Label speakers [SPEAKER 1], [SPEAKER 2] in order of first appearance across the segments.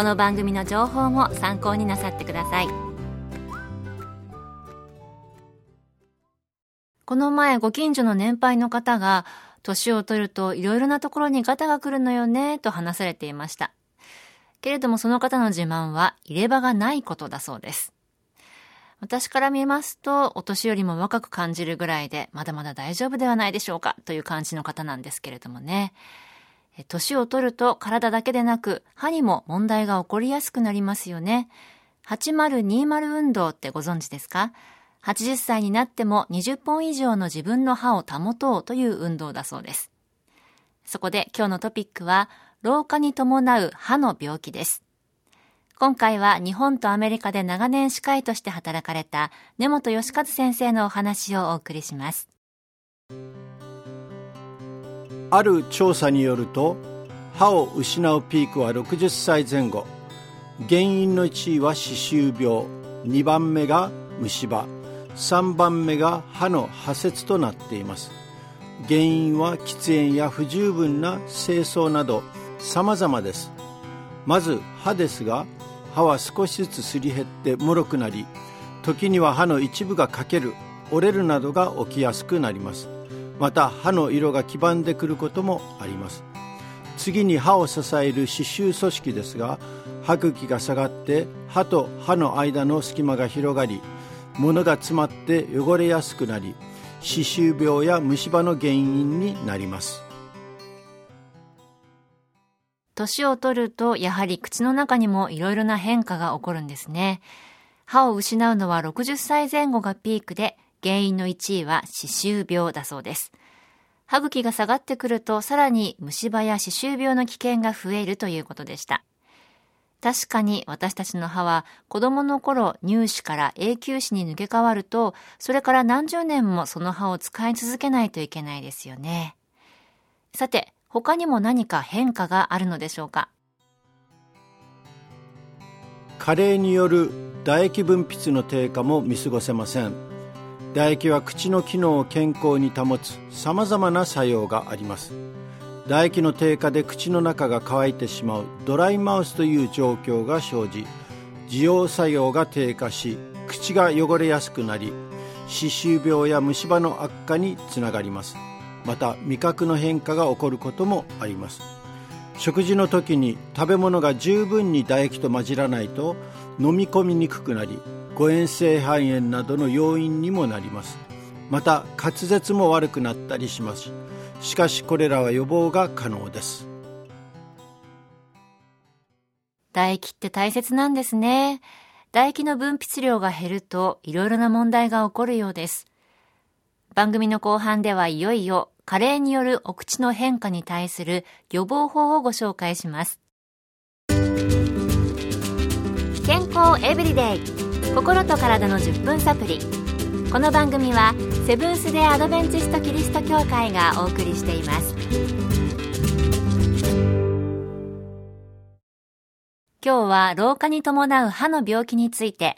[SPEAKER 1] この番組の情報も参考になさってください。この前ご近所の年配の方が年を取るといろいろなところにガタが来るのよねと話されていました。けれどもその方の自慢は入れ歯がないことだそうです。私から見ますと、お年よりも若く感じるぐらいで、まだまだ大丈夫ではないでしょうか、という感じの方なんですけれどもね。年を取ると体だけでなく歯にも問題が起こりやすくなりますよね。8020運動ってご存知ですか ?80 歳になっても20本以上の自分の歯を保とうという運動だそうです。そこで今日のトピックは、老化に伴う歯の病気です。今回は日本とアメリカで長年歯科医として働かれた根本義和先生のお話をお送りします。
[SPEAKER 2] ある調査によると歯を失うピークは60歳前後。原因の1位は歯周病。2番目が虫歯。3番目が歯の破切となっています。原因は喫煙や不十分な清掃など様々です。まず歯ですが歯は少しずつすり減って脆くなり時には歯の一部が欠ける折れるなどが起きやすくなります。また歯の色が黄ばんでくることもあります。次に歯を支える歯周組織ですが歯茎が下がって歯と歯の間の隙間が広がり物が詰まって汚れやすくなり歯周病や虫歯の原因になります。
[SPEAKER 1] 年を取るとやはり口の中にもいろいろな変化が起こるんですね。歯を失うのは60歳前後がピークで原因の1位は歯周病だそうです。歯茎が下がってくるとさらに虫歯や歯周病の危険が増えるということでした。確かに私たちの歯は子供の頃乳歯から永久歯に抜け変わると、それから何十年もその歯を使い続けないといけないですよね。さて、他にも何か変化があるのでしょうか？
[SPEAKER 2] 加齢による唾液分泌の低下も見過ごせません。唾液は口の機能を健康に保つさまざまな作用があります。唾液の低下で口の中が乾いてしまうドライマウスという状況が生じ滋養作用が低下し口が汚れやすくなり歯周病や虫歯の悪化につながります。また味覚の変化が起こることもあります。食事の時に食べ物が十分に唾液と混じらないと飲み込みにくくなり誤嚥性肺炎などの要因にもなります。また滑舌も悪くなったりします。しかしこれらは予防が可能です。
[SPEAKER 1] 唾液って大切なんですね。唾液の分泌量が減るといろいろな問題が起こるようです。番組の後半ではいよいよ加齢によるお口の変化に対する予防法をご紹介します。健康エブリデイ心と体の10分サプリこの番組はセブンス・デ・アドベンチスト・キリスト教会がお送りしています今日は老化に伴う歯の病気について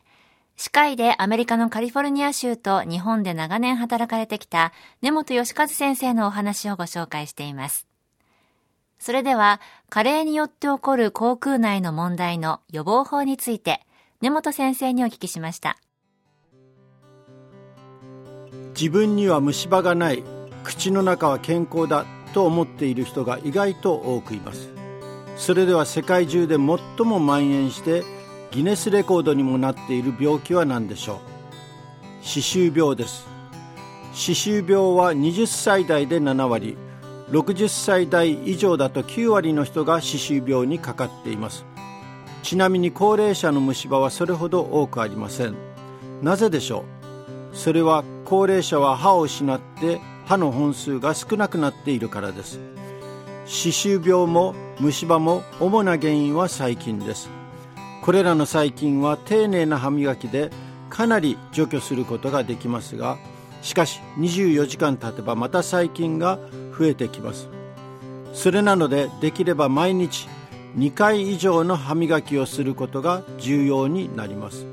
[SPEAKER 1] 歯科医でアメリカのカリフォルニア州と日本で長年働かれてきた根本義和先生のお話をご紹介しています。それでは、加齢によって起こる口腔内の問題の予防法について、根本先生にお聞きしました。
[SPEAKER 2] 自分には虫歯がない口の中は健康だと思っている人が意外と多くいます。それでは世界中で最も蔓延してギネスレコードにもなっている病気は何でしょう？歯周病です。歯周病は20歳代で7割60歳代以上だと9割の人が歯周病にかかっています。ちなみに高齢者の虫歯はそれほど多くありません。なぜでしょう？それは高齢者は歯を失って歯の本数が少なくなっているからです。歯周病も虫歯も主な原因は細菌です。これらの細菌は丁寧な歯磨きでかなり除去することができますがしかし24時間経てばまた細菌が増えてきます。それなのでできれば毎日2回以上の歯磨きをすることが重要になります。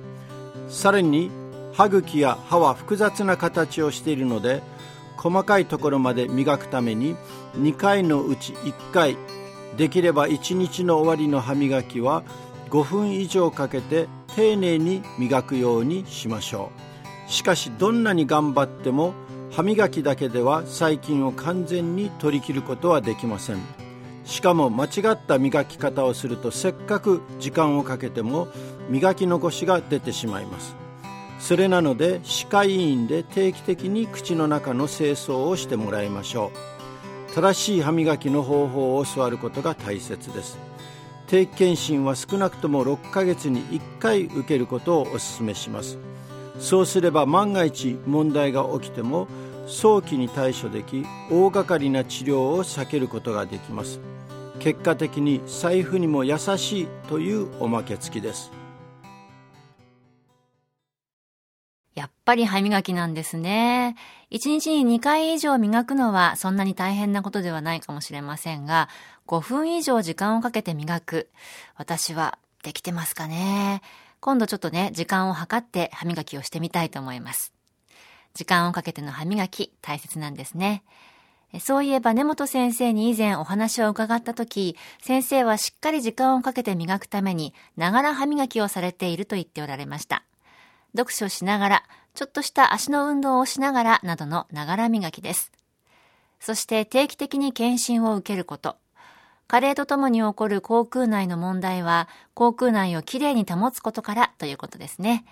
[SPEAKER 2] さらに歯茎や歯は複雑な形をしているので細かいところまで磨くために2回のうち1回できれば1日の終わりの歯磨きは5分以上かけて丁寧に磨くようにしましょう。しかしどんなに頑張っても歯磨きだけでは細菌を完全に取り切ることはできません。しかも間違った磨き方をするとせっかく時間をかけても磨き残しが出てしまいます。それなので歯科医院で定期的に口の中の清掃をしてもらいましょう。正しい歯磨きの方法を教わることが大切です。定期検診は少なくとも6ヶ月に1回受けることをお勧めします。そうすれば万が一問題が起きても早期に対処でき大掛かりな治療を避けることができます結果的に財布にも優しいというおまけ付きです
[SPEAKER 1] やっぱり歯磨きなんですね。1日に2回以上磨くのはそんなに大変なことではないかもしれませんが、5分以上時間をかけて磨く。私はできてますかね。今度ちょっとね、時間を計って歯磨きをしてみたいと思います。時間をかけての歯磨き、大切なんですね。そういえば根本先生に以前お話を伺った時、先生はしっかり時間をかけて磨くために、ながら歯磨きをされていると言っておられました。読書しながら、ちょっとした足の運動をしながらなどのながら磨きです。そして定期的に検診を受けること。加齢とともに起こる口腔内の問題は、口腔内をきれいに保つことからということですね。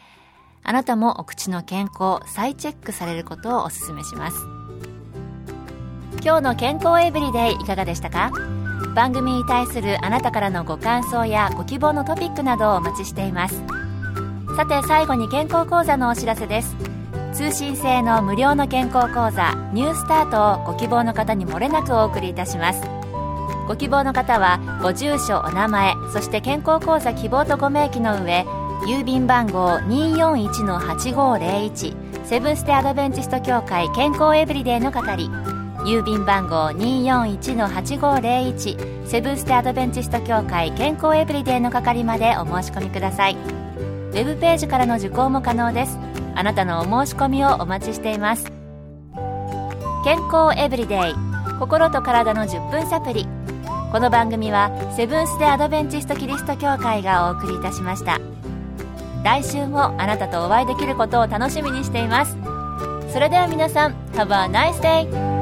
[SPEAKER 1] あなたもお口の健康、再チェックされることをお勧めします。今日の健康エブリデイいかがでしたか？番組に対するあなたからのご感想やご希望のトピックなどをお待ちしています。さて最後に健康講座のお知らせです。通信制の無料の健康講座ニュースタートをご希望の方にもれなくお送りいたします。ご希望の方はご住所お名前そして健康講座希望とご明記の上郵便番号241-8501セブンステアドベンチスト協会健康エブリデイの係郵便番号241-8501セブンステアドベンチスト協会健康エブリデイの係までお申し込みください。ウェブページからの受講も可能です。あなたのお申し込みをお待ちしています。健康エブリデイ心と体の10分サプリこの番組はセブンス・デ・アドベンチスト・キリスト教会がお送りいたしました。来週もあなたとお会いできることを楽しみにしていますそれでは皆さん Have a nice day!